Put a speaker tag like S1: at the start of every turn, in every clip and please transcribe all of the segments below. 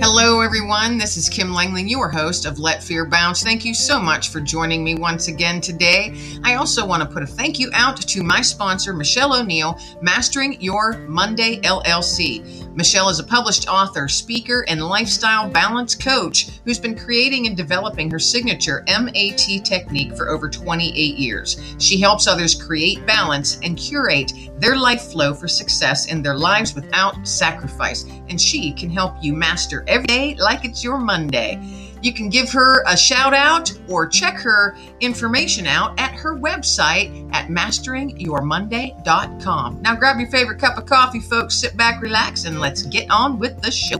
S1: Hello, everyone. This is Kim Langley, your host of Let Fear Bounce. Thank you so much for joining me once again today. I also want to put a thank you out to my sponsor, Michelle O'Neill, Mastering Your Monday LLC. Michelle is a published author, speaker, and lifestyle balance coach who's been creating and developing her signature MAT technique for over 28 years. She helps others create balance and curate their life flow for success in their lives without sacrifice. And she can help you master every day like it's your Monday. You can give her a shout out or check her information out at her website at masteringyourmonday.com. Now grab your favorite cup of coffee, folks, sit back, relax, and let's get on with the show.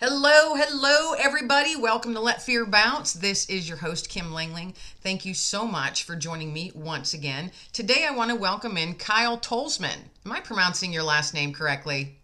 S1: Hello, hello, everybody. Welcome to Let Fear Bounce. This is your host, Kim Langley. Thank you so much for joining me once again. Today, I want to welcome in Kyle Tolzman. Am I pronouncing your last name correctly?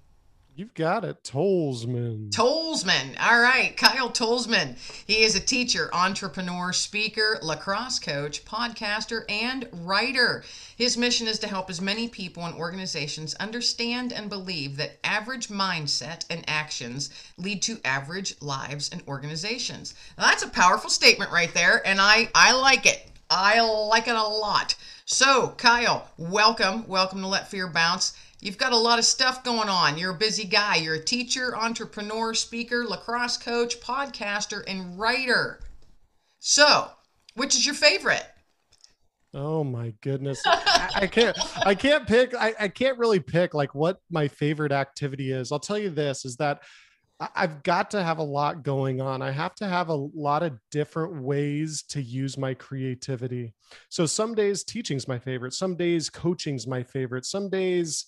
S2: You've got it. Tolzman.
S1: Tolzman. All right. Kyle Tolzman. He is a teacher, entrepreneur, speaker, lacrosse coach, podcaster, and writer. His mission is to help as many people and organizations understand and believe that average mindset and actions lead to average lives and organizations. Now, that's a powerful statement right there, and I, I like it. I like it a lot. So, Kyle, welcome. Welcome to Let Fear Bounce. You've got a lot of stuff going on. You're a busy guy. You're a teacher, entrepreneur, speaker, lacrosse coach, podcaster, and writer. So, which is your favorite?
S2: Oh my goodness. I, can't I can't pick I, I can't really pick like what my favorite activity is. I'll tell you this is that I've got to have a lot going on. I have to have a lot of different ways to use my creativity. So some days teaching's my favorite, some days coaching's my favorite, some days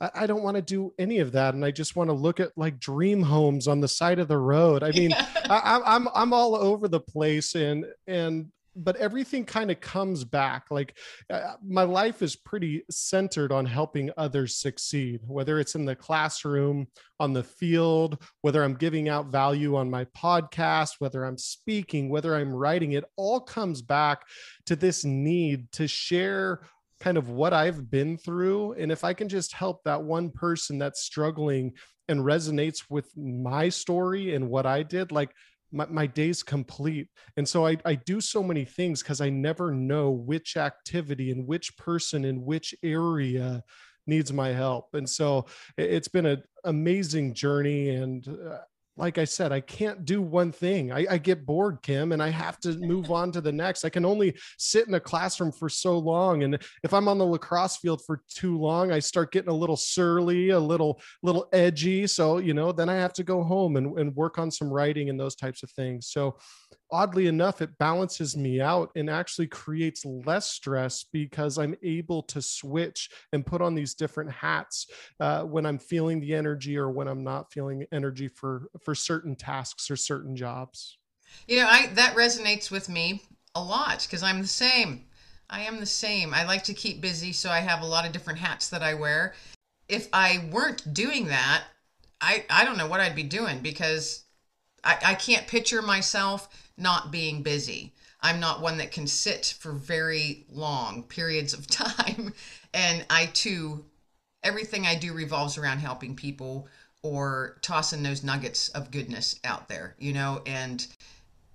S2: I, don't want to do any of that, and I just want to look at like dream homes on the side of the road. I mean, I, I'm I'm all over the place, and and but everything kind of comes back like uh, my life is pretty centered on helping others succeed whether it's in the classroom on the field whether i'm giving out value on my podcast whether i'm speaking whether i'm writing it all comes back to this need to share kind of what I've been through. And if I can just help that one person that's struggling and resonates with my story and what I did, like my, my day's complete. And so I, I do so many things because I never know which activity and which person in which area needs my help. And so it's been an amazing journey. And uh, like I said, I can't do one thing. I, I, get bored, Kim, and I have to move on to the next. I can only sit in a classroom for so long. And if I'm on the lacrosse field for too long, I start getting a little surly, a little, little edgy. So, you know, then I have to go home and, and work on some writing and those types of things. So oddly enough, it balances me out and actually creates less stress because I'm able to switch and put on these different hats uh, when I'm feeling the energy or when I'm not feeling energy for for certain tasks or certain jobs.
S1: You know, I that resonates with me a lot because I'm the same. I am the same. I like to keep busy, so I have a lot of different hats that I wear. If I weren't doing that, I I don't know what I'd be doing because I, I can't picture myself not being busy. I'm not one that can sit for very long periods of time. And I too, everything I do revolves around helping people or tossing those nuggets of goodness out there, you know, and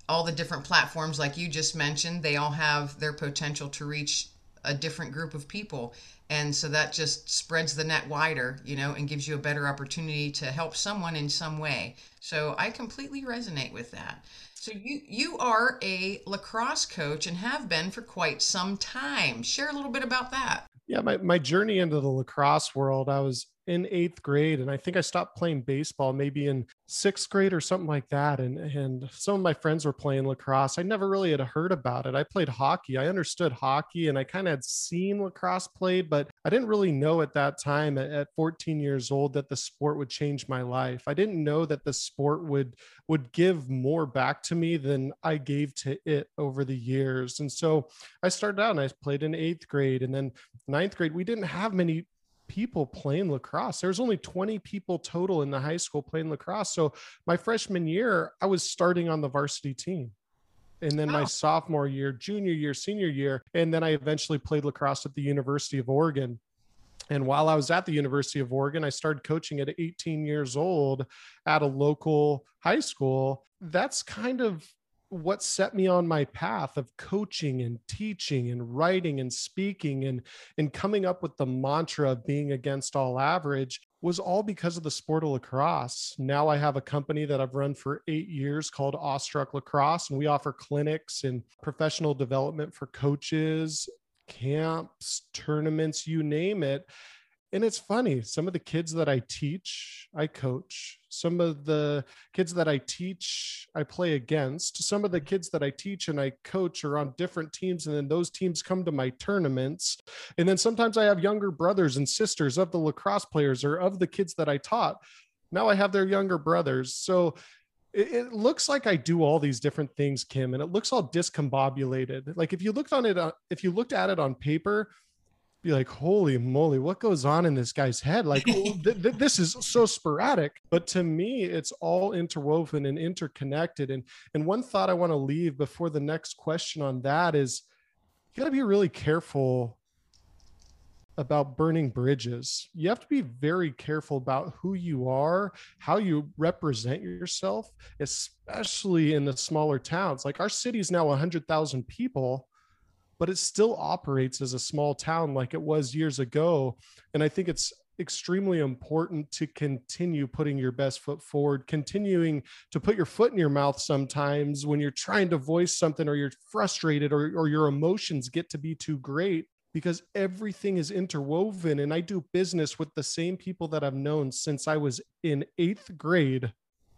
S1: all the different platforms like you just mentioned, they all have their potential to reach a different group of people. And so that just spreads the net wider, you know, and gives you a better opportunity to help someone in some way. So I completely resonate with that. So you you are a lacrosse coach and have been for quite some time. Share a little bit about that.
S2: Yeah, my, my journey into the lacrosse world, I was in eighth grade and i think i stopped playing baseball maybe in sixth grade or something like that and and some of my friends were playing lacrosse. I never really had heard about it. I played hockey. I understood hockey and i kind of had seen lacrosse played but i didn't really know at that time at, at 14 years old that the sport would change my life. I didn't know that the sport would would give more back to me than i gave to it over the years and so i started out and i played in eighth grade and then ninth grade we didn't have many people playing lacrosse. There was only 20 people total in the high school playing lacrosse. So my freshman year, I was starting on the varsity team. And then my oh. sophomore year, junior year, senior year, and then I eventually played lacrosse at the University of Oregon. And while I was at the University of Oregon, I started coaching at 18 years old at a local high school. That's kind of what set me on my path of coaching and teaching and writing and speaking and and coming up with the mantra of being against all average was all because of the sport of lacrosse. Now I have a company that I've run for 8 years called Awestruck Lacrosse and we offer clinics and professional development for coaches, camps, tournaments, you name it and it's funny some of the kids that i teach i coach some of the kids that i teach i play against some of the kids that i teach and i coach are on different teams and then those teams come to my tournaments. And then sometimes i have younger brothers and sisters of the lacrosse players or of the kids that i taught. Now i have their younger brothers. So it, looks like I do all these different things, Kim, and it looks all discombobulated. Like if you looked on it, uh, if you looked at it on paper, be like, holy moly, what goes on in this guy's head? Like, th- th- this is so sporadic. But to me, it's all interwoven and interconnected. And and one thought I want to leave before the next question on that is, you got to be really careful about burning bridges. You have to be very careful about who you are, how you represent yourself, especially in the smaller towns. Like our city is now 100,000 people but it still operates as a small town like it was years ago. And I think it's extremely important to continue putting your best foot forward, continuing to put your foot in your mouth sometimes when you're trying to voice something or you're frustrated or, or your emotions get to be too great because everything is interwoven. And I do business with the same people that I've known since I was in eighth grade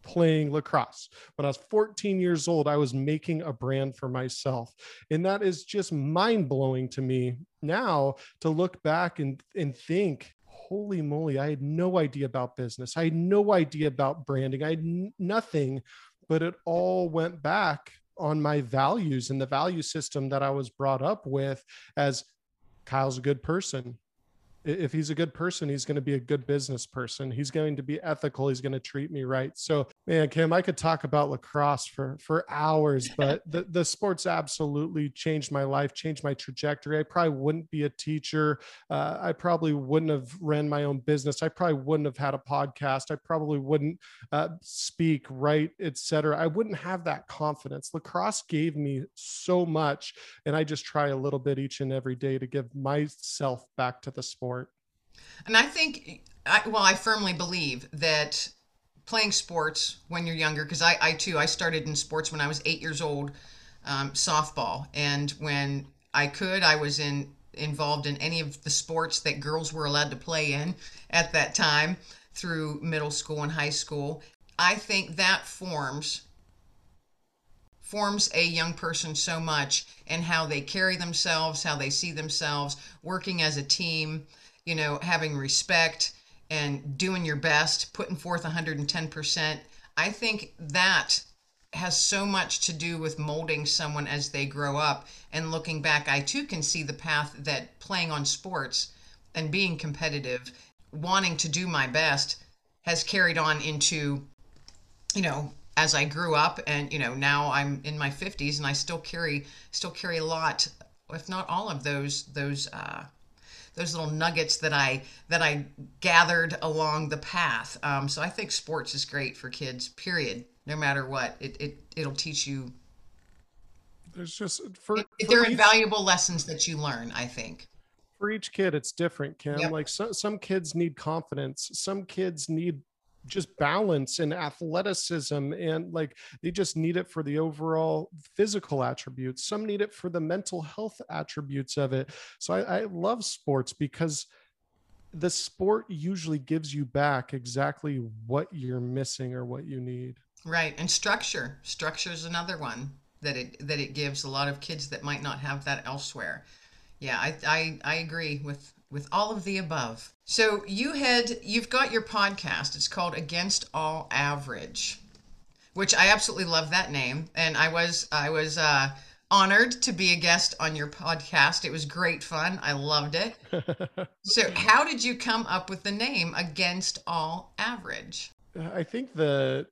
S2: playing lacrosse. When I was 14 years old, I was making a brand for myself. And that is just mind blowing to me now to look back and, and think, holy moly, I had no idea about business. I had no idea about branding. I had n- nothing, but it all went back on my values and the value system that I was brought up with as Kyle's a good person if he's a good person, he's going to be a good business person. He's going to be ethical. He's going to treat me right. So, man, Kim, I could talk about lacrosse for for hours, but the the sports absolutely changed my life, changed my trajectory. I probably wouldn't be a teacher. Uh, I probably wouldn't have ran my own business. I probably wouldn't have had a podcast. I probably wouldn't uh, speak, write, etc. I wouldn't have that confidence. Lacrosse gave me so much, and I just try a little bit each and every day to give myself back to the sport.
S1: And I think, I, well, I firmly believe that playing sports when you're younger, because I, I too, I started in sports when I was eight years old, um, softball. And when I could, I was in involved in any of the sports that girls were allowed to play in at that time through middle school and high school. I think that forms forms a young person so much and how they carry themselves, how they see themselves, working as a team, you know, having respect and doing your best, putting forth 110%. I think that has so much to do with molding someone as they grow up. And looking back, I too can see the path that playing on sports and being competitive, wanting to do my best, has carried on into, you know, as I grew up and you know now I'm in my 50s and I still carry still carry a lot if not all of those those uh, those little nuggets that I that I gathered along the path. Um, so I think sports is great for kids. Period. No matter what, it it it'll teach you.
S2: There's just for,
S1: it, for there are invaluable lessons that you learn. I think
S2: for each kid it's different kim yep. like so, some kids need confidence some kids need just balance and athleticism and like they just need it for the overall physical attributes. Some need it for the mental health attributes of it. So i, I love sports because the sport usually gives you back exactly what you're missing or what you need.
S1: Right and structure. Structure is another one that it that it gives a lot of kids that might not have that elsewhere. Yeah i i, I agree with with all of the above. So you had you've got your podcast. It's called Against All Average, which I absolutely love that name. And I was I was uh, honored to be a guest on your podcast. It was great fun. I loved it. so how did you come up with the name Against All Average?
S2: I think the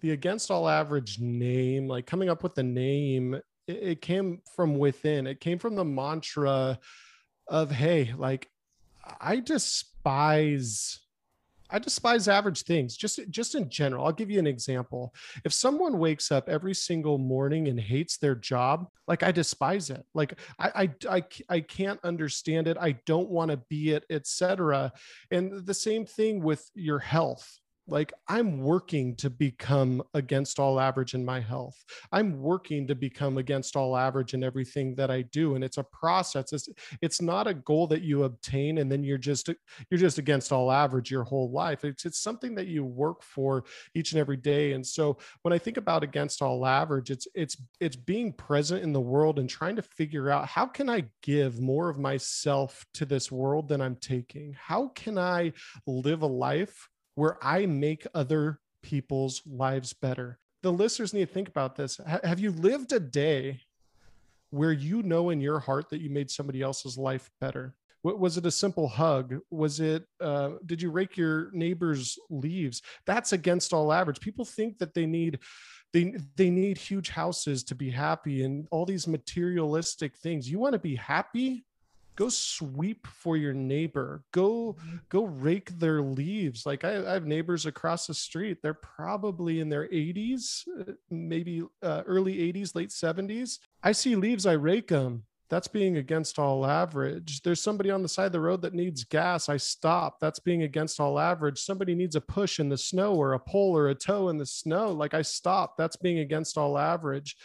S2: the Against All Average name, like coming up with the name, it, it came from within. It came from the mantra of hey like I despise I despise average things just just in general. I'll give you an example. If someone wakes up every single morning and hates their job, like I despise it. Like I I I, I can't understand it. I don't want to be it, etc. And the same thing with your health like i'm working to become against all average in my health. I'm working to become against all average in everything that i do and it's a process. It's, it's not a goal that you obtain and then you're just you're just against all average your whole life. It's, it's something that you work for each and every day and so when i think about against all average it's it's it's being present in the world and trying to figure out how can i give more of myself to this world than i'm taking? How can i live a life where I make other people's lives better. The listeners need to think about this. Have you lived a day where you know in your heart that you made somebody else's life better? was it a simple hug was it uh, did you rake your neighbor's leaves that's against all average people think that they need they they need huge houses to be happy and all these materialistic things you want to be happy go sweep for your neighbor. Go mm-hmm. go rake their leaves. Like I, I, have neighbors across the street. They're probably in their 80s uh, maybe uh, early 80s late 70s i see leaves i rake them that's being against all average. There's somebody on the side of the road that needs gas. I stop. That's being against all average. Somebody needs a push in the snow or a pole or a toe in the snow. Like i stop. That's being against all average.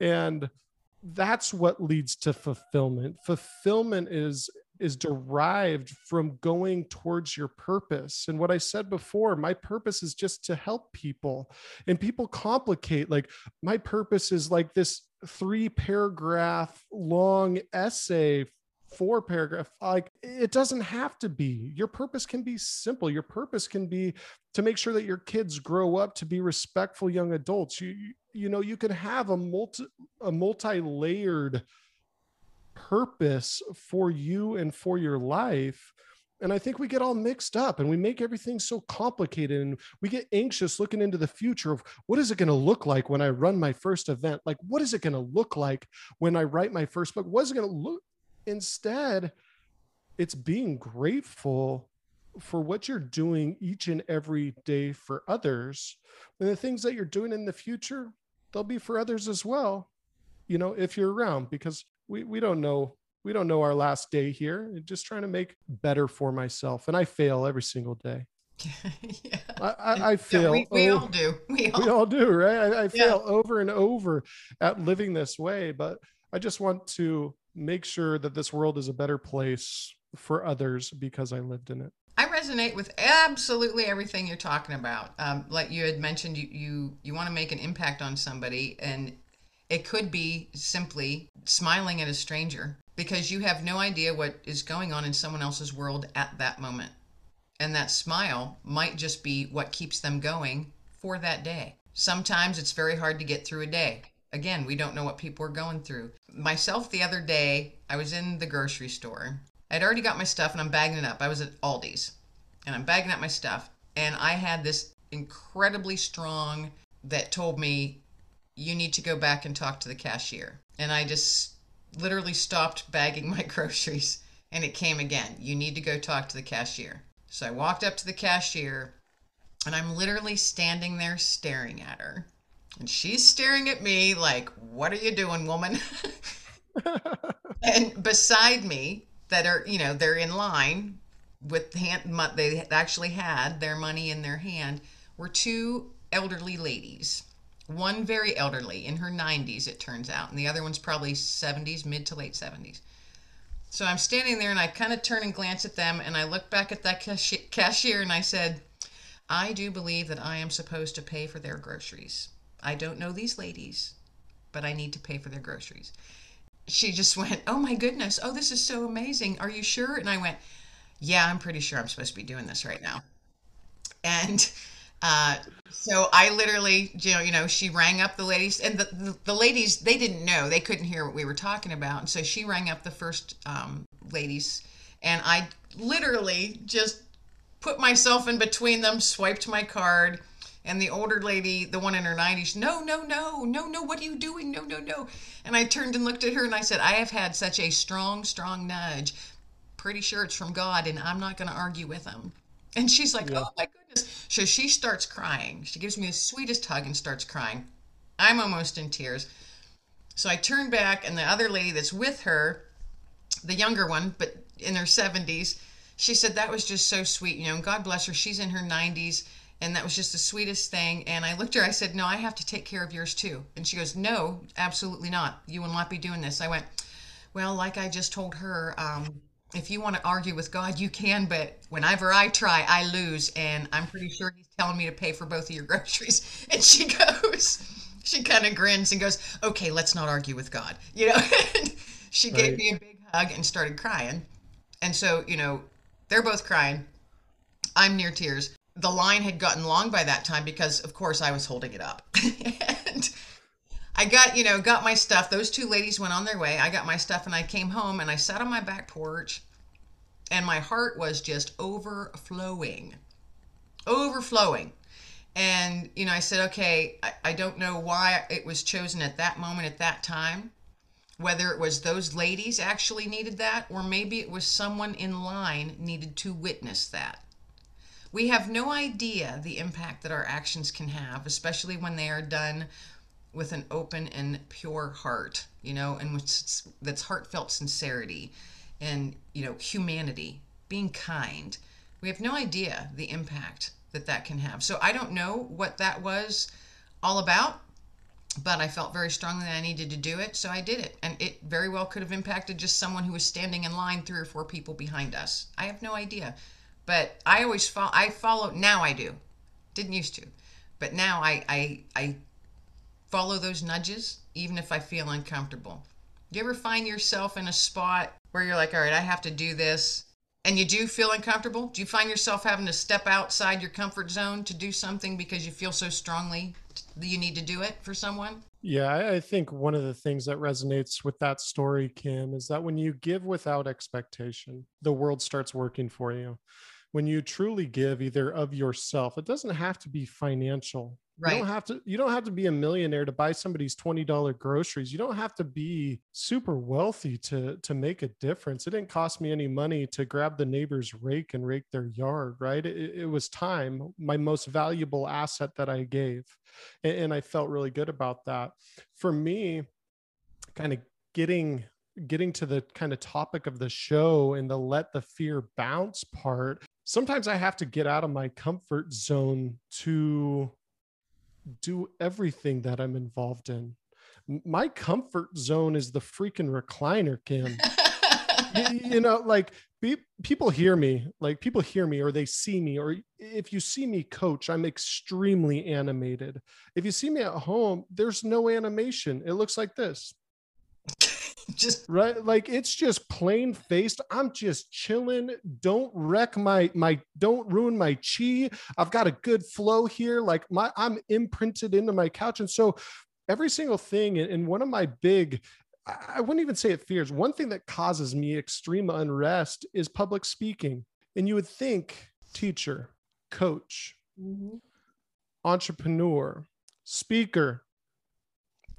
S2: And that's what leads to fulfillment. Fulfillment is is derived from going towards your purpose. And what i said before my purpose is just to help people. And people complicate like my purpose is like this three paragraph long essay four paragraph like it doesn't have to be. Your purpose can be simple. Your purpose can be to make sure that your kids grow up to be respectful young adults. You you know you can have a multi a multi-layered purpose for you and for your life. And i think we get all mixed up and we make everything so complicated and we get anxious looking into the future of what is it going to look like when i run my first event? Like what is it going to look like when i write my first book? What is it going to look Instead, it's being grateful for what you're doing each and every day for others. And the things that you're doing in the future, they'll be for others as well, you know, if you're around, because we, we don't know. We don't know our last day here. just trying to make better for myself. And I fail every single day. yeah. I, I, I fail.
S1: We, we all do.
S2: We all, we all do, right? I, I fail yeah. over and over at living this way, but I just want to make sure that this world is a better place for others because I lived in it.
S1: I resonate with absolutely everything you're talking about. Um, like you had mentioned, you you you want to make an impact on somebody, and it could be simply smiling at a stranger because you have no idea what is going on in someone else's world at that moment, and that smile might just be what keeps them going for that day. Sometimes it's very hard to get through a day again, we don't know what people are going through. Myself, the other day, I was in the grocery store. I'd already got my stuff and I'm bagging it up. I was at Aldi's and I'm bagging up my stuff. And I had this incredibly strong that told me, you need to go back and talk to the cashier. And I just literally stopped bagging my groceries and it came again. You need to go talk to the cashier. So I walked up to the cashier and I'm literally standing there staring at her. And she's staring at me like, What are you doing, woman? and beside me, that are, you know, they're in line with hand, they actually had their money in their hand, were two elderly ladies. One very elderly, in her 90s, it turns out, and the other one's probably 70s, mid to late 70s. So I'm standing there and I kind of turn and glance at them and I look back at that cashier and I said, I do believe that I am supposed to pay for their groceries. I don't know these ladies, but I need to pay for their groceries. She just went, Oh my goodness. Oh, this is so amazing. Are you sure? And I went, Yeah, I'm pretty sure I'm supposed to be doing this right now. And uh, so I literally, you know, you know, she rang up the ladies, and the, the, the, ladies they didn't know, they couldn't hear what we were talking about, and so she rang up the first um, ladies, and I literally just put myself in between them, swiped my card, and the older lady, the one in her 90s, no, no, no, no, no, what are you doing? No, no, no. And I turned and looked at her and I said, I have had such a strong, strong nudge. pretty sure it's from God and I'm not going to argue with him. And she's like,
S2: Yeah.
S1: oh my goodness. So she starts crying. She gives me the sweetest hug and starts crying. I'm almost in tears. So I turn back, and the other lady that's with her, the younger one, but in her 70s, she said that was just so sweet. You know, and God bless her. She's in her 90s, and that was just the sweetest thing. And I looked at her, I said, No, I have to take care of yours too. And she goes, No, absolutely not. You will not be doing this. I went, Well, like I just told her, um, if you want to argue with God, you can, but whenever I try, I lose. And I'm pretty sure he's telling me to pay for both of your groceries. And she goes, she kind of grins and goes, okay, let's not argue with God. You know, and she gave
S2: Right.
S1: me a big hug and started crying. And so, you know, they're both crying. I'm near tears. The line had gotten long by that time because, of course, I was holding it up. and I got, you know, got my stuff. Those two ladies went on their way. I got my stuff and I came home and I sat on my back porch and my heart was just overflowing. Overflowing. And, you know, I said, okay, I, I don't know why it was chosen at that moment, at that time. Whether it was those ladies actually needed that, or maybe it was someone in line needed to witness that. We have no idea the impact that our actions can have, especially when they are done with an open and pure heart, you know, and with, that's heartfelt sincerity and, you know, humanity, being kind. We have no idea the impact that that can have. So I don't know what that was all about, but I felt very strongly that I needed to do it, so I did it. And it very well could have impacted just someone who was standing in line three or four people behind us. I have no idea. But I always follow I follow now I do. Didn't used to. But now I I I follow those nudges even if I feel uncomfortable. Do you ever find yourself in a spot where you're like, all right, I have to do this, and you do feel uncomfortable? Do you find yourself having to step outside your comfort zone to do something because you feel so strongly you need to do it for someone?
S2: Yeah, I, think one of the things that resonates with that story, Kim, is that when you give without expectation, the world starts working for you. When you truly give either of yourself, it doesn't have to be financial. You
S1: Right.
S2: don't have to you don't have to be a millionaire to buy somebody's $20 groceries. You don't have to be super wealthy to to make a difference. It didn't cost me any money to grab the neighbor's rake and rake their yard, right? It, it was time, my most valuable asset that I gave. And, and I felt really good about that. For me, kind of getting getting to the kind of topic of the show and the let the fear bounce part sometimes i have to get out of my comfort zone to do everything that i'm involved in. My comfort zone is the freaking recliner kim. You know like be, people hear me like people hear me or they see me or if you see me coach i'm extremely animated. If you see me at home there's no animation. It looks like this
S1: Just
S2: right? Like it's just plain faced. I'm just chilling. Don't wreck my my don't ruin my chi. I've got a good flow here. Like my i'm imprinted into my couch. And so every single thing and one of my big I I wouldn't even say it fears. One thing that causes me extreme unrest is public speaking. And you would think teacher, coach, mm-hmm. entrepreneur, speaker,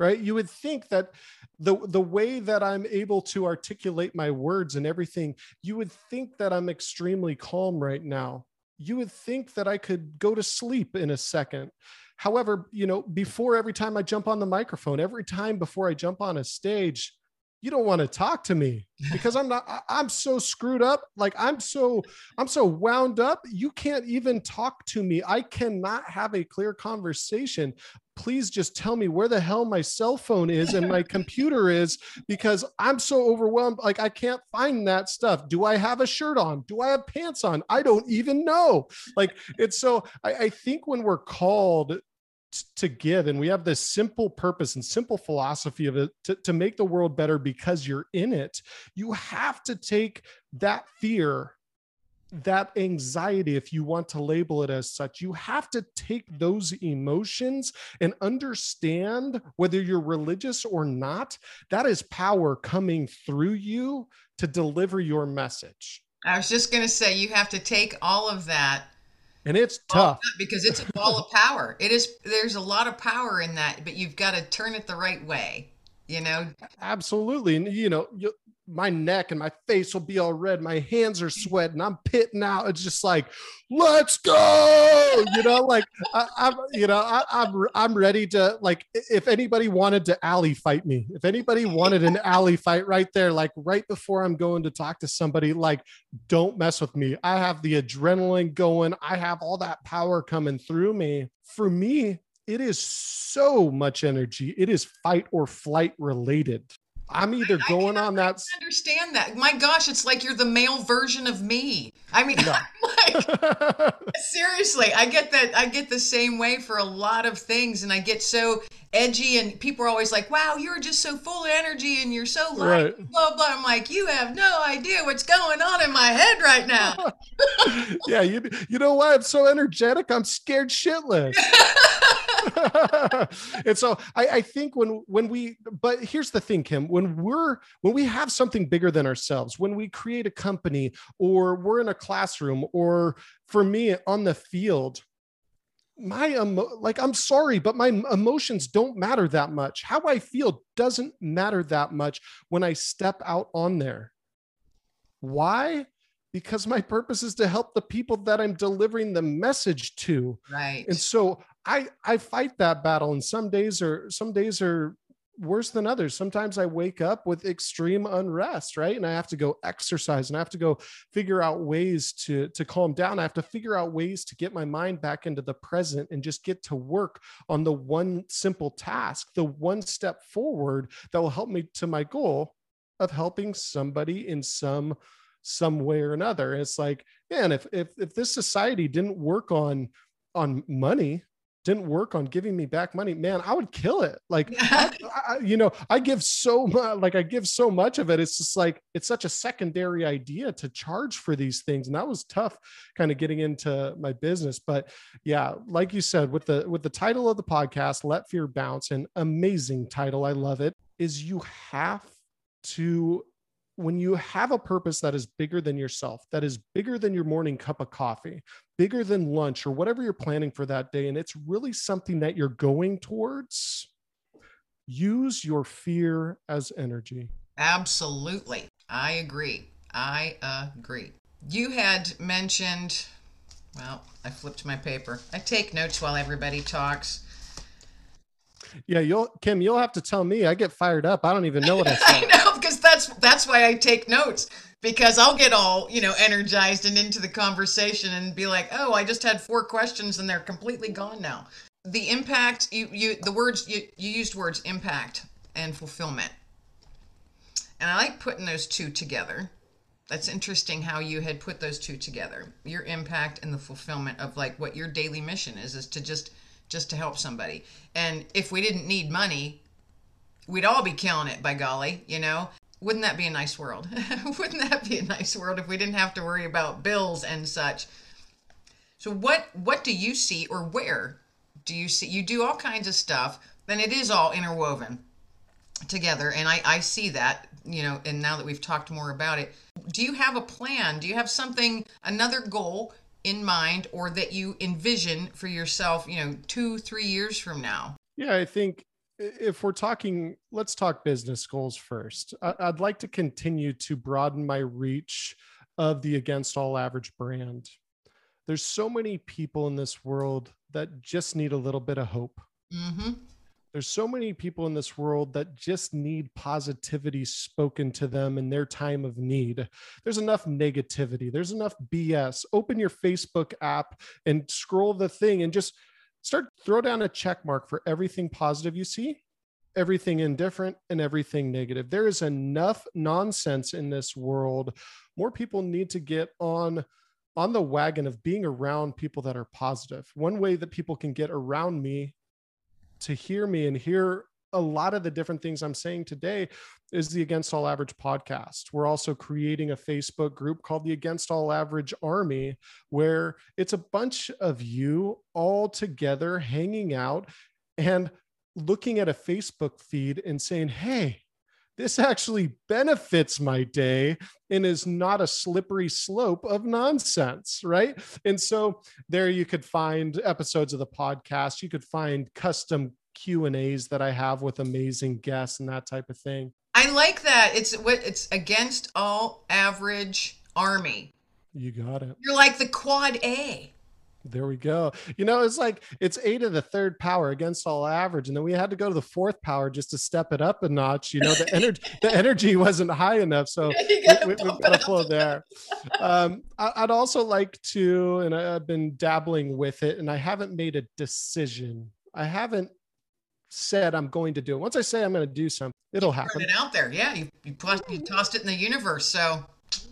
S2: right? You would think that the the way that I'm able to articulate my words and everything, you would think that I'm extremely calm right now. You would think that I could go to sleep in a second. However, you know, before every time I jump on the microphone, every time before I jump on a stage, you don't want to talk to me because I'm not I'm so screwed up. Like I'm so I'm so wound up. You can't even talk to me. I cannot have a clear conversation. Please just tell me where the hell my cell phone is and my computer is because I'm so overwhelmed. Like I can't find that stuff. Do I have a shirt on? Do I have pants on? I don't even know. Like it's so I, I think when we're called to give and we have this simple purpose and simple philosophy of it to, to make the world better because you're in it you have to take that fear that anxiety if you want to label it as such you have to take those emotions and understand whether you're religious or not that is power coming through you to deliver your message
S1: I was just going to say you have to take all of that
S2: and it's tough
S1: because it's a ball of power. It is there's a lot of power in that, but you've got to turn it the right way. You know?
S2: Absolutely. And you know you, my neck and my face will be all red. My hands are sweating. I'm pitting out. It's just like let's go! You know like I, am you know I, I'm, I'm ready to like if anybody wanted to alley fight me if anybody wanted an alley fight right there like right before i'm going to talk to somebody like don't mess with me. I have the adrenaline going. I have all that power coming through me. For me it is so much energy. It is fight or flight related. I'm either I, going I on that.
S1: understand that. My gosh, it's like you're the male version of me. I mean, no. like, seriously, I get that. I get the same way for a lot of things, and I get so edgy, and people are always like, "Wow, you're just so full of energy, and you're so light." Right. Blah blah. I'm like, you have no idea what's going on in my head right now.
S2: yeah, you you know why I'm so energetic? I'm scared shitless. and so I, I think when when we but here's the thing kim when we're when we have something bigger than ourselves when we create a company or we're in a classroom or for me on the field my emo- like i'm sorry but my emotions don't matter that much how i feel doesn't matter that much when i step out on there why because my purpose is to help the people that I'm delivering the message to.
S1: Right.
S2: And so I I fight that battle and some days are some days are worse than others. Sometimes I wake up with extreme unrest, right? And I have to go exercise and I have to go figure out ways to to calm down. I have to figure out ways to get my mind back into the present and just get to work on the one simple task, the one step forward that will help me to my goal of helping somebody in some some way or another. And it's like, man, if if if this society didn't work on on money, didn't work on giving me back money, man, I would kill it. Like, I, I, you know, I give so much, like I give so much of it. It's just like, it's such a secondary idea to charge for these things. And that was tough kind of getting into my business. But yeah, like you said, with the, with the title of the podcast, Let Fear Bounce, an amazing title. I love it is you have to when you have a purpose that is bigger than yourself, that is bigger than your morning cup of coffee, bigger than lunch or whatever you're planning for that day, and it's really something that you're going towards, use your fear as energy.
S1: Absolutely. I agree. I agree. You had mentioned, well, I flipped my paper. I take notes while everybody talks.
S2: Yeah, you'll Kim, you'll have to tell me. I get fired up. I don't even know what I said.
S1: I that's that's why I take notes because I'll get all you know energized and into the conversation and be like, oh, I just had four questions and they're completely gone now. The impact you you the words you you used words impact and fulfillment, and I like putting those two together. That's interesting how you had put those two together. Your impact and the fulfillment of like what your daily mission is is to just just to help somebody. And if we didn't need money, we'd all be killing it by golly, you know? Wouldn't that be a nice world? Wouldn't that be a nice world if we didn't have to worry about bills and such? So what what do you see or where do you see you do all kinds of stuff and it is all interwoven together and I I see that, you know, and now that we've talked more about it, do you have a plan? Do you have something another goal in mind or that you envision for yourself, you know, two, three years from now?
S2: Yeah, I think if we're talking, let's talk business goals first. I'd like to continue to broaden my reach of the Against All Average brand. There's so many people in this world that just need a little bit of hope. Mm-hmm. There's so many people in this world that just need positivity spoken to them in their time of need. There's enough negativity, there's enough BS. Open your Facebook app and scroll the thing and just start throw down a check mark for everything positive you see, everything indifferent and everything negative. There is enough nonsense in this world. More people need to get on on the wagon of being around people that are positive. One way that people can get around me to hear me and hear a lot of the different things I'm saying today is the Against All Average podcast. We're also creating a Facebook group called the Against All Average Army, where it's a bunch of you all together hanging out and looking at a Facebook feed and saying, Hey, this actually benefits my day and is not a slippery slope of nonsense, right? And so there you could find episodes of the podcast. You could find custom Q and A's that I have with amazing guests and that type of thing.
S1: I like that. It's what it's against all average army.
S2: You got it.
S1: You're like the quad A.
S2: There we go. You know, it's like it's eight of the third power against all average, and then we had to go to the fourth power just to step it up a notch. You know, the energy the energy wasn't high enough, so we, have got to flow there. Um, I, would also like to, and I've been dabbling with it, and I haven't made a decision. I haven't said I'm going to do it. Once I say I'm going to do something, it'll happen.
S1: It out there, yeah. You you, you tossed it in the universe, so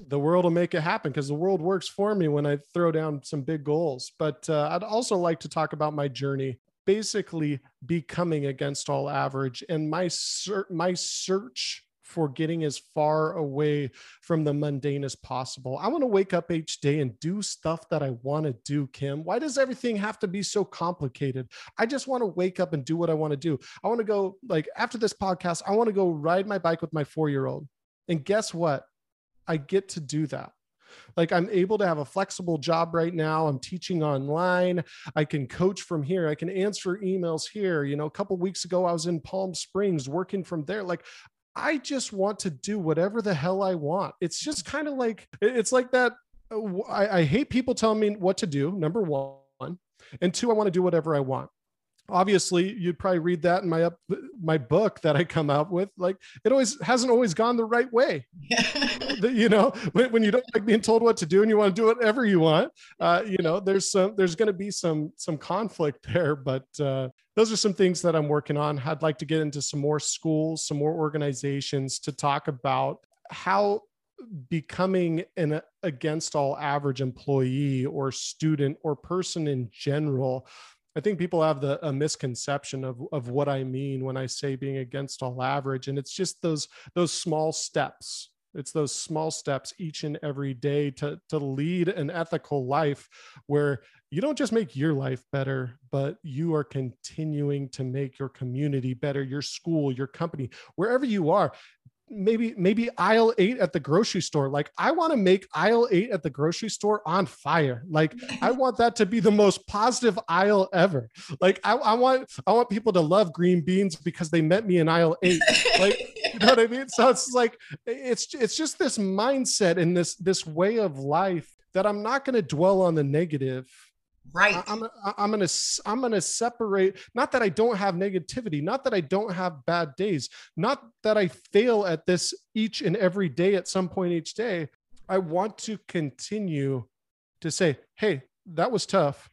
S2: the world will make it happen because the world works for me when I throw down some big goals. But uh, I'd also like to talk about my journey, basically becoming against all average and my ser- my search for getting as far away from the mundane as possible. I want to wake up each day and do stuff that I want to do, Kim. Why does everything have to be so complicated? I just want to wake up and do what I want to do. I want to go, like, after this podcast, I want to go ride my bike with my four year old. And guess what? I get to do that. Like I'm able to have a flexible job right now. I'm teaching online. I can coach from here. I can answer emails here. You know, a couple weeks ago I was in Palm Springs working from there. Like I just want to do whatever the hell I want. It's just kind of like it's like that. Uh, I, I hate people telling me what to do. Number one, and two, I want to do whatever I want obviously you'd probably read that in my up my book that i come out with like it always hasn't always gone the right way. You know when, when, you don't like being told what to do and you want to do whatever you want uh, you know there's some there's going to be some some conflict there but uh, those are some things that i'm working on. I'd like to get into some more schools some more organizations to talk about how becoming an against all average employee or student or person in general I think people have the a misconception of of what I mean when I say being against all average, and it's just those those small steps. It's those small steps each and every day to to lead an ethical life where you don't just make your life better, but you are continuing to make your community better, your school, your company, wherever you are maybe maybe aisle eight at the grocery store. Like i want to make aisle eight at the grocery store on fire. Like i want that to be the most positive aisle ever. Like I, I want i want people to love green beans because they met me in aisle eight. Like you know what i mean? So it's like it's it's just this mindset and this this way of life that i'm not going to dwell on the negative
S1: right.
S2: I, am i'm gonna i'm gonna separate not that i don't have negativity not that i don't have bad days not that i fail at this each and every day at some point each day. I want to continue to say hey that was tough.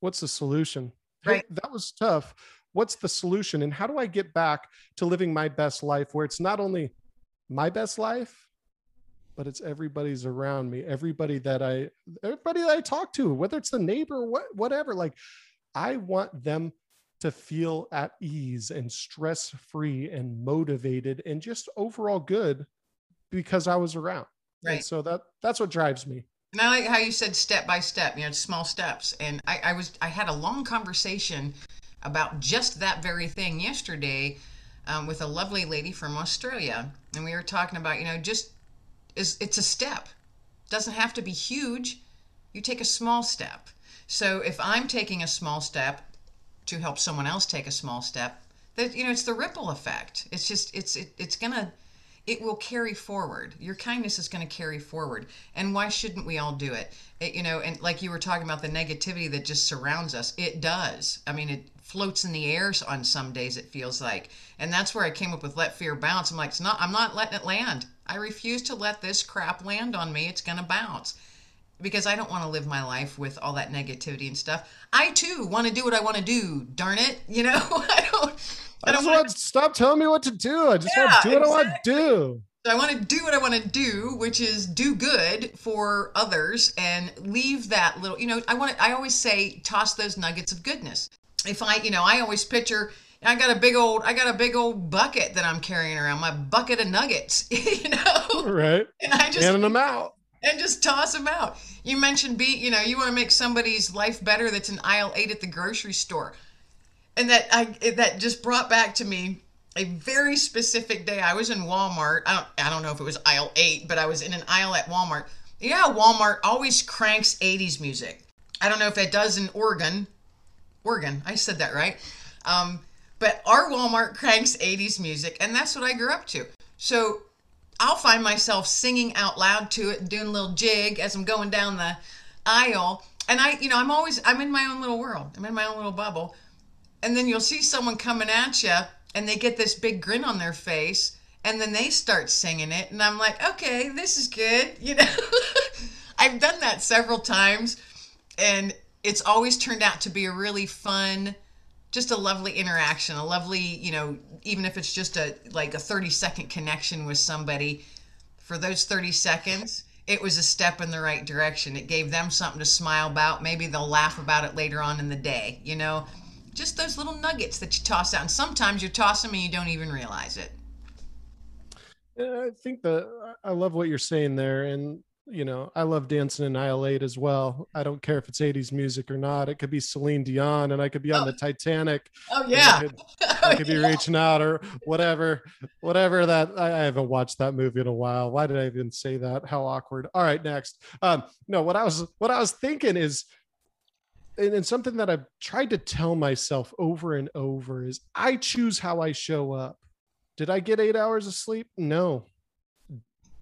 S2: What's the solution?
S1: Right.
S2: hey, that was tough. What's the solution? And how do i get back to living my best life where it's not only my best life but it's everybody's around me everybody that i everybody that i talk to whether it's the neighbor what, whatever like i want them to feel at ease and stress free and motivated and just overall good because i was around. Right. and so that that's what drives me.
S1: And I like how you said step by step, you know, small steps. And I, I was I had a long conversation about just that very thing yesterday um, with a lovely lady from Australia, and we were talking about you know just is it's a step. Doesn't have to be huge. You take a small step. So if I'm taking a small step to help someone else take a small step, that you know it's the ripple effect. It's just it's it, it's gonna it will carry forward. Your kindness is going to carry forward. And why shouldn't we all do it? it? You know, and like you were talking about the negativity that just surrounds us, it does. I mean, it floats in the air on some days, it feels like. And that's where I came up with let fear bounce. I'm like, it's not, I'm not letting it land. I refuse to let this crap land on me. It's going to bounce because I don't want to live my life with all that negativity and stuff. I too want to do what I want to do. Darn it. You know, I don't.
S2: I, don't want to stop telling me what to do. I just yeah, want to do what exactly. I want to do.
S1: So I want to do what I want to do, which is do good for others and leave that little, you know, I want to, I always say toss those nuggets of goodness. If I, you know, I always picture I got a big old I got a big old bucket that I'm carrying around, my bucket of nuggets, you know.
S2: Right.
S1: And I just
S2: handing them out.
S1: And just toss them out. You mentioned be, you know, you want to make somebody's life better that's an aisle 8 at the grocery store and that I that just brought back to me a very specific day. I was in Walmart. I don't I don't know if it was aisle eight, but I was in an aisle at Walmart. Yeah, Walmart always cranks 80s music. I don't know if it does in Oregon. Oregon, I said that right. Um, But our Walmart cranks 80s music, and that's what I grew up to. So I'll find myself singing out loud to it doing a little jig as I'm going down the aisle. And I, you know, I'm always, I'm in my own little world. I'm in my own little bubble. And then you'll see someone coming at you and they get this big grin on their face and then they start singing it. And I'm like, okay, this is good. You know, I've done that several times and it's always turned out to be a really fun, just a lovely interaction, a lovely, you know, even if it's just a like a 30 second connection with somebody for those 30 seconds, it was a step in the right direction. It gave them something to smile about. Maybe they'll laugh about it later on in the day, you know? Just those little nuggets that you toss out. And sometimes you toss them and you don't even realize it.
S2: I think the I love what you're saying there, and you know, I love dancing in aisle eight as well. I don't care if it's 80s music or not. It could be Celine Dion and I could be on oh. the Titanic.
S1: Oh yeah.
S2: I could, I could be reaching out or whatever, whatever that I, I, haven't watched that movie in a while. Why did I even say that? How awkward. All right, next. Um, no, what I was what I was thinking is and, and something that I've tried to tell myself over and over is I choose how I show up. Did I get eight hours of sleep? No.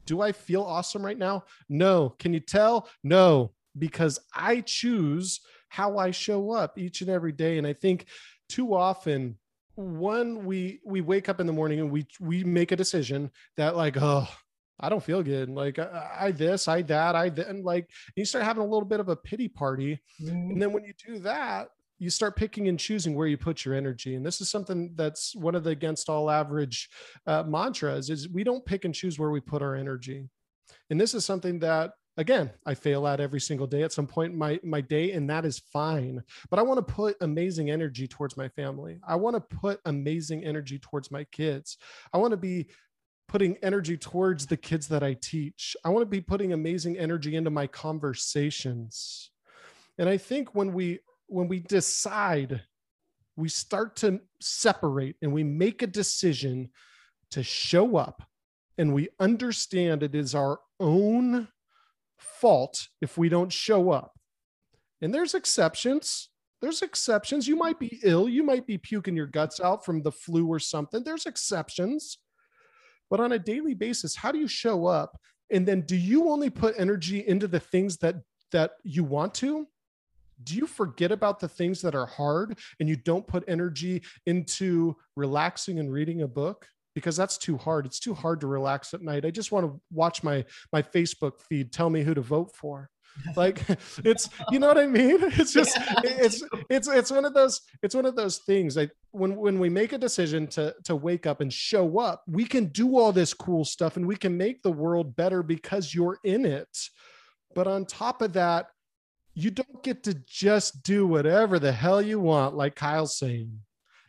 S2: Do I feel awesome right now? No. Can you tell? No, because I choose how I show up each and every day. And I think too often, one, we we wake up in the morning and we we make a decision that like, oh, I don't feel good. Like I, I this, I that, I then like you start having a little bit of a pity party. Mm-hmm. And then when you do that, you start picking and choosing where you put your energy and this is something that's one of the against all average uh, mantras is we don't pick and choose where we put our energy and this is something that again i fail at every single day at some point in my my day and that is fine but i want to put amazing energy towards my family i want to put amazing energy towards my kids i want to be putting energy towards the kids that i teach i want to be putting amazing energy into my conversations and i think when we when we decide, we start to separate and we make a decision to show up and we understand it is our own fault if we don't show up. And there's exceptions. There's exceptions. You might be ill. You might be puking your guts out from the flu or something. There's exceptions. But on a daily basis, how do you show up? And then do you only put energy into the things that that you want to? do you forget about the things that are hard and you don't put energy into relaxing and reading a book? Because that's too hard. It's too hard to relax at night. I just want to watch my my facebook feed. Tell me who to vote for like it's you know what i mean? It's just it's it's it's one of those it's one of those things like when when we make a decision to to wake up and show up we can do all this cool stuff and we can make the world better because you're in it. But on top of that you don't get to just do whatever the hell you want, like Kyle's saying.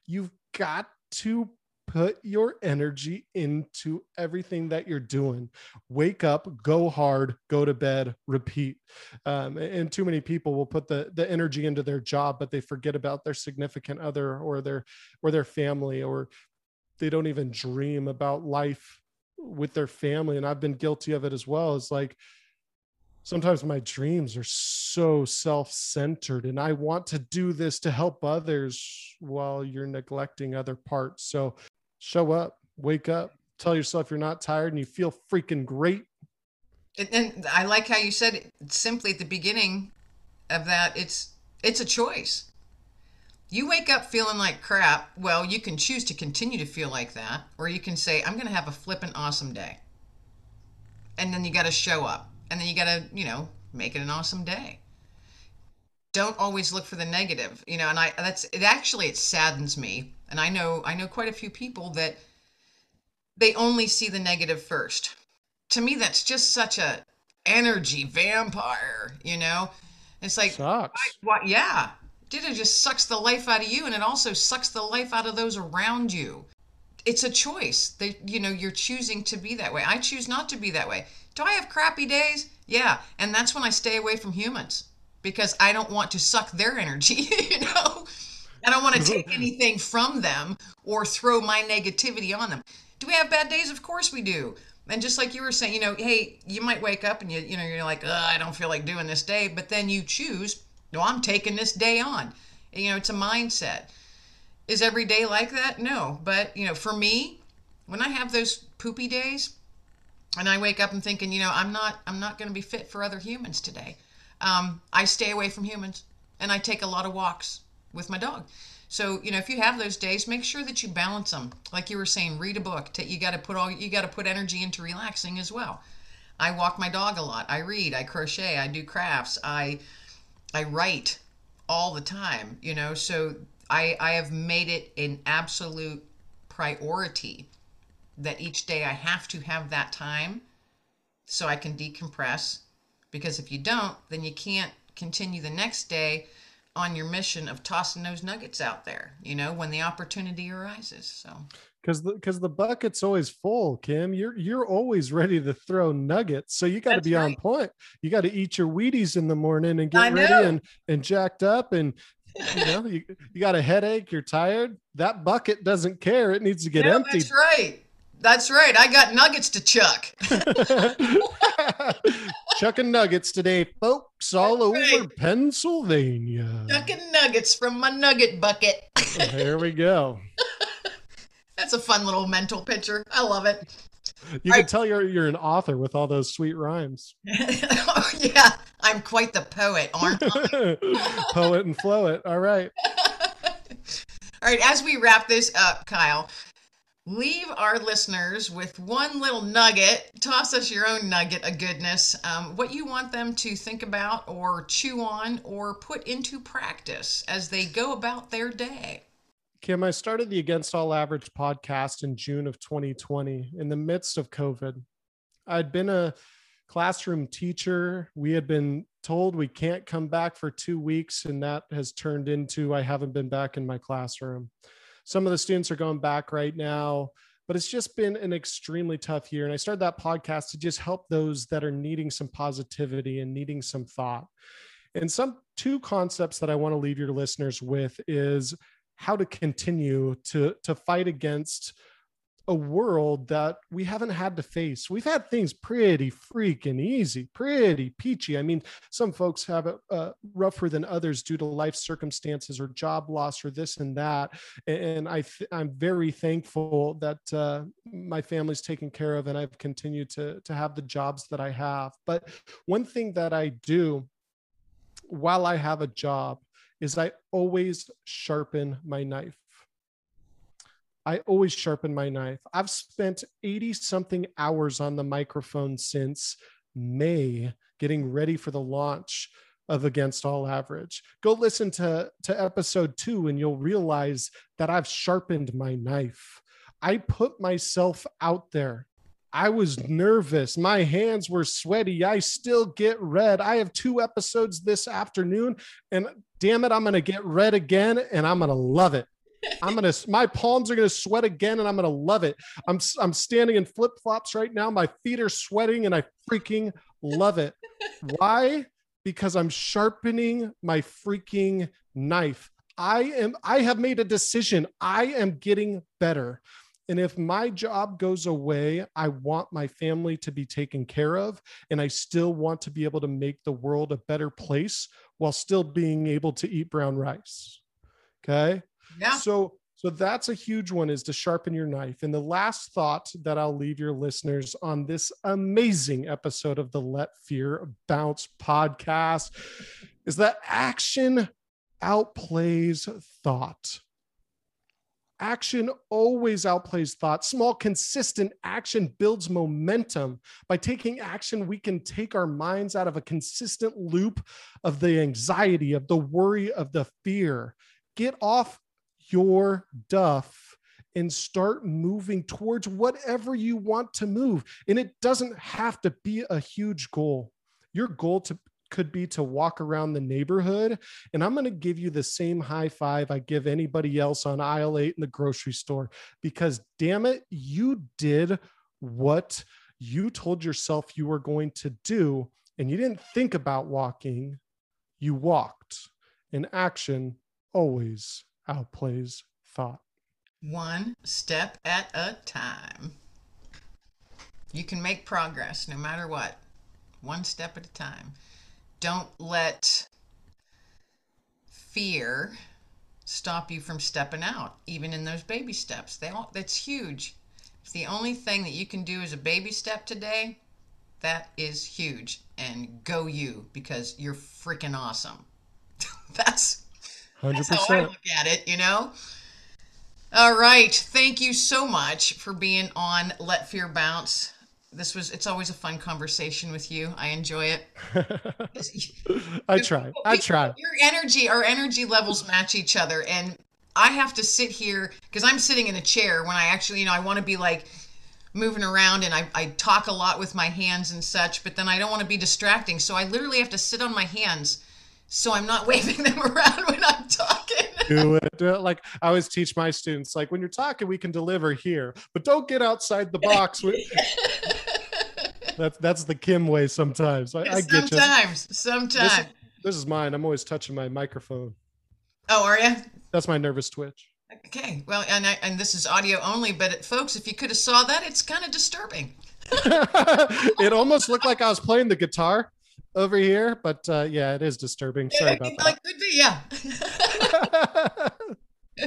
S2: You've got to put your energy into everything that you're doing. Wake up, go hard, go to bed, repeat. Um, and too many people will put the the energy into their job, but they forget about their significant other or their or their family, or they don't even dream about life with their family. And I've been guilty of it as well. It's like sometimes my dreams are so self-centered and i want to do this to help others while you're neglecting other parts so show up wake up tell yourself you're not tired and you feel freaking great.
S1: And, i like how you said it simply at the beginning of that it's it's a choice. You wake up feeling like crap well you can choose to continue to feel like that or you can say i'm going to have a flippin' awesome day. And then you got to show up and then you got to you know make it an awesome day. Don't always look for the negative you know and i that's it actually it saddens me and i know i know quite a few people that they only see the negative first to me that's just such a energy vampire you know it's like
S2: Sucks.
S1: what yeah it just sucks the life out of you and it also sucks the life out of those around you it's a choice that you know you're choosing to be that way i choose not to be that way do I have crappy days? Yeah. And that's when I stay away from humans because I don't want to suck their energy, you know? I don't want to take anything from them or throw my negativity on them. Do we have bad days? Of course we do. And just like you were saying, you know, hey, you might wake up and you, you know, you're like, I don't feel like doing this day, but then you choose, no, I'm taking this day on. You know, it's a mindset. Is every day like that? No. But, you know, for me, when I have those poopy days and I wake up and thinking, you know, I'm not I'm not going to be fit for other humans today. Um, I stay away from humans and I take a lot of walks with my dog. So, you know, if you have those days, make sure that you balance them. Like you were saying, read a book. You got to put all you got to put energy into relaxing as well. I walk my dog a lot. I read, I crochet, I do crafts, I I write all the time, you know. So I I have made it an absolute priority that each day I have to have that time so I can decompress because if you don't, then you can't continue the next day on your mission of tossing those nuggets out there, you know, when the opportunity arises. So
S2: because the because the bucket's always full, Kim. You're you're always ready to throw nuggets. So you got to be right. on point. You got to eat your Wheaties in the morning and get ready and and jacked up and you know you, you got a headache, you're tired. That bucket doesn't care. It needs to get no, empty.
S1: That's right. That's right. I got nuggets to chuck.
S2: Chucking nuggets today, folks, all That's over right. Pennsylvania.
S1: Chucking nuggets from my nugget bucket.
S2: there we go.
S1: That's a fun little mental picture. I love it.
S2: You all can right. tell you're you're an author with all those sweet rhymes.
S1: oh, yeah, I'm quite the poet, aren't I?
S2: poet and flow it. All right.
S1: all right, as we wrap this up, Kyle, leave our listeners with one little nugget. Toss us your own nugget of goodness. Um, what you want them to think about, or chew on, or put into practice as they go about their day.
S2: Kim, I started the Against All Average podcast in June of 2020 in the midst of COVID. I'd been a classroom teacher. We had been told we can't come back for two weeks, and that has turned into I haven't been back in my classroom. Some of the students are going back right now, but it's just been an extremely tough year. And I started that podcast to just help those that are needing some positivity and needing some thought. And some two concepts that I want to leave your listeners with is how to continue to to fight against a world that we haven't had to face. We've had things pretty freaking easy, pretty peachy. I mean, some folks have it uh, rougher than others due to life circumstances or job loss or this and that. And I th- I'm very thankful that uh, my family's taken care of and I've continued to, to have the jobs that I have. But one thing that I do while I have a job is I always sharpen my knife. I always sharpen my knife. I've spent 80 something hours on the microphone since May getting ready for the launch of Against All Average. Go listen to, to episode two and you'll realize that I've sharpened my knife. I put myself out there. I was nervous. My hands were sweaty. I still get red. I have two episodes this afternoon, and damn it, I'm going to get red again and I'm going to love it. I'm gonna my palms are gonna sweat again and I'm gonna love it. I'm I'm standing in flip flops right now. My feet are sweating and I freaking love it. Why? Because I'm sharpening my freaking knife. I am I have made a decision. I am getting better. And if my job goes away, I want my family to be taken care of. And I still want to be able to make the world a better place while still being able to eat brown rice. Okay.
S1: Yeah.
S2: So so that's a huge one is to sharpen your knife. And the last thought that I'll leave your listeners on this amazing episode of the Let Fear Bounce podcast is that action outplays thought. Action always outplays thought. Small, consistent action builds momentum. By taking action, we can take our minds out of a consistent loop of the anxiety, of the worry, of the fear. Get off your duff and start moving towards whatever you want to move. And it doesn't have to be a huge goal. Your goal to could be to walk around the neighborhood and I'm going to give you the same high five I give anybody else on aisle 8 in the grocery store because damn it you did what you told yourself you were going to do and you didn't think about walking you walked and action always outplays thought.
S1: One step at a time. You can make progress no matter what, one step at a time. Don't let fear stop you from stepping out, even in those baby steps. They all, that's huge. If the only thing that you can do is a baby step today, that is huge. And go you because you're freaking awesome. that's, that's how I
S2: 100%.
S1: look at it, you know? All right. Thank you so much for being on Let Fear Bounce. This was, it's always a fun conversation with you. I enjoy it.
S2: I try. I try.
S1: Your energy, our energy levels match each other. And I have to sit here because I'm sitting in a chair when I actually, you know, I want to be like moving around and I, I talk a lot with my hands and such, but then I don't want to be distracting. So I literally have to sit on my hands so I'm not waving them around when I'm talking.
S2: Do it. Do it. Like I always teach my students, like when you're talking, we can deliver here, but don't get outside the box. That's that's the Kim way sometimes. I, I get you.
S1: sometimes,
S2: This,
S1: sometimes.
S2: this is mine. I'm always touching my microphone.
S1: Oh, are you?
S2: That's my nervous twitch.
S1: Okay. Well, and I, and this is audio only, but uh, folks, if you could have saw that, it's kind of disturbing.
S2: it almost looked like I was playing the guitar over here, but uh, yeah, it is disturbing. Sorry about
S1: like could be, yeah.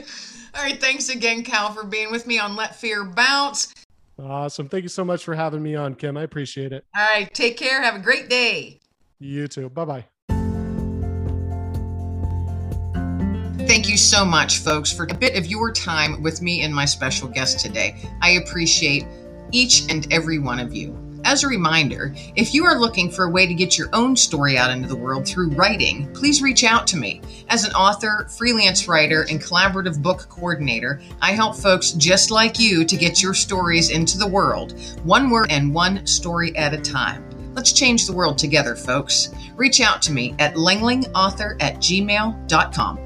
S1: All right. Thanks again, Cal, for being with me on Let Fear Bounce.
S2: awesome. Thank you so much for having me on, Kim. I appreciate it.
S1: All right. Take care. Have a great day.
S2: You too. Bye bye.
S1: Thank you so much, folks, for a bit of your time with me and my special guest today. I appreciate each and every one of you. As a reminder, if you are looking for a way to get your own story out into the world through writing, please reach out to me. As an author, freelance writer, and collaborative book coordinator, I help folks just like you to get your stories into the world, one word and one story at a time. Let's change the world together, folks. Reach out to me at langlingauthor at gmail.com.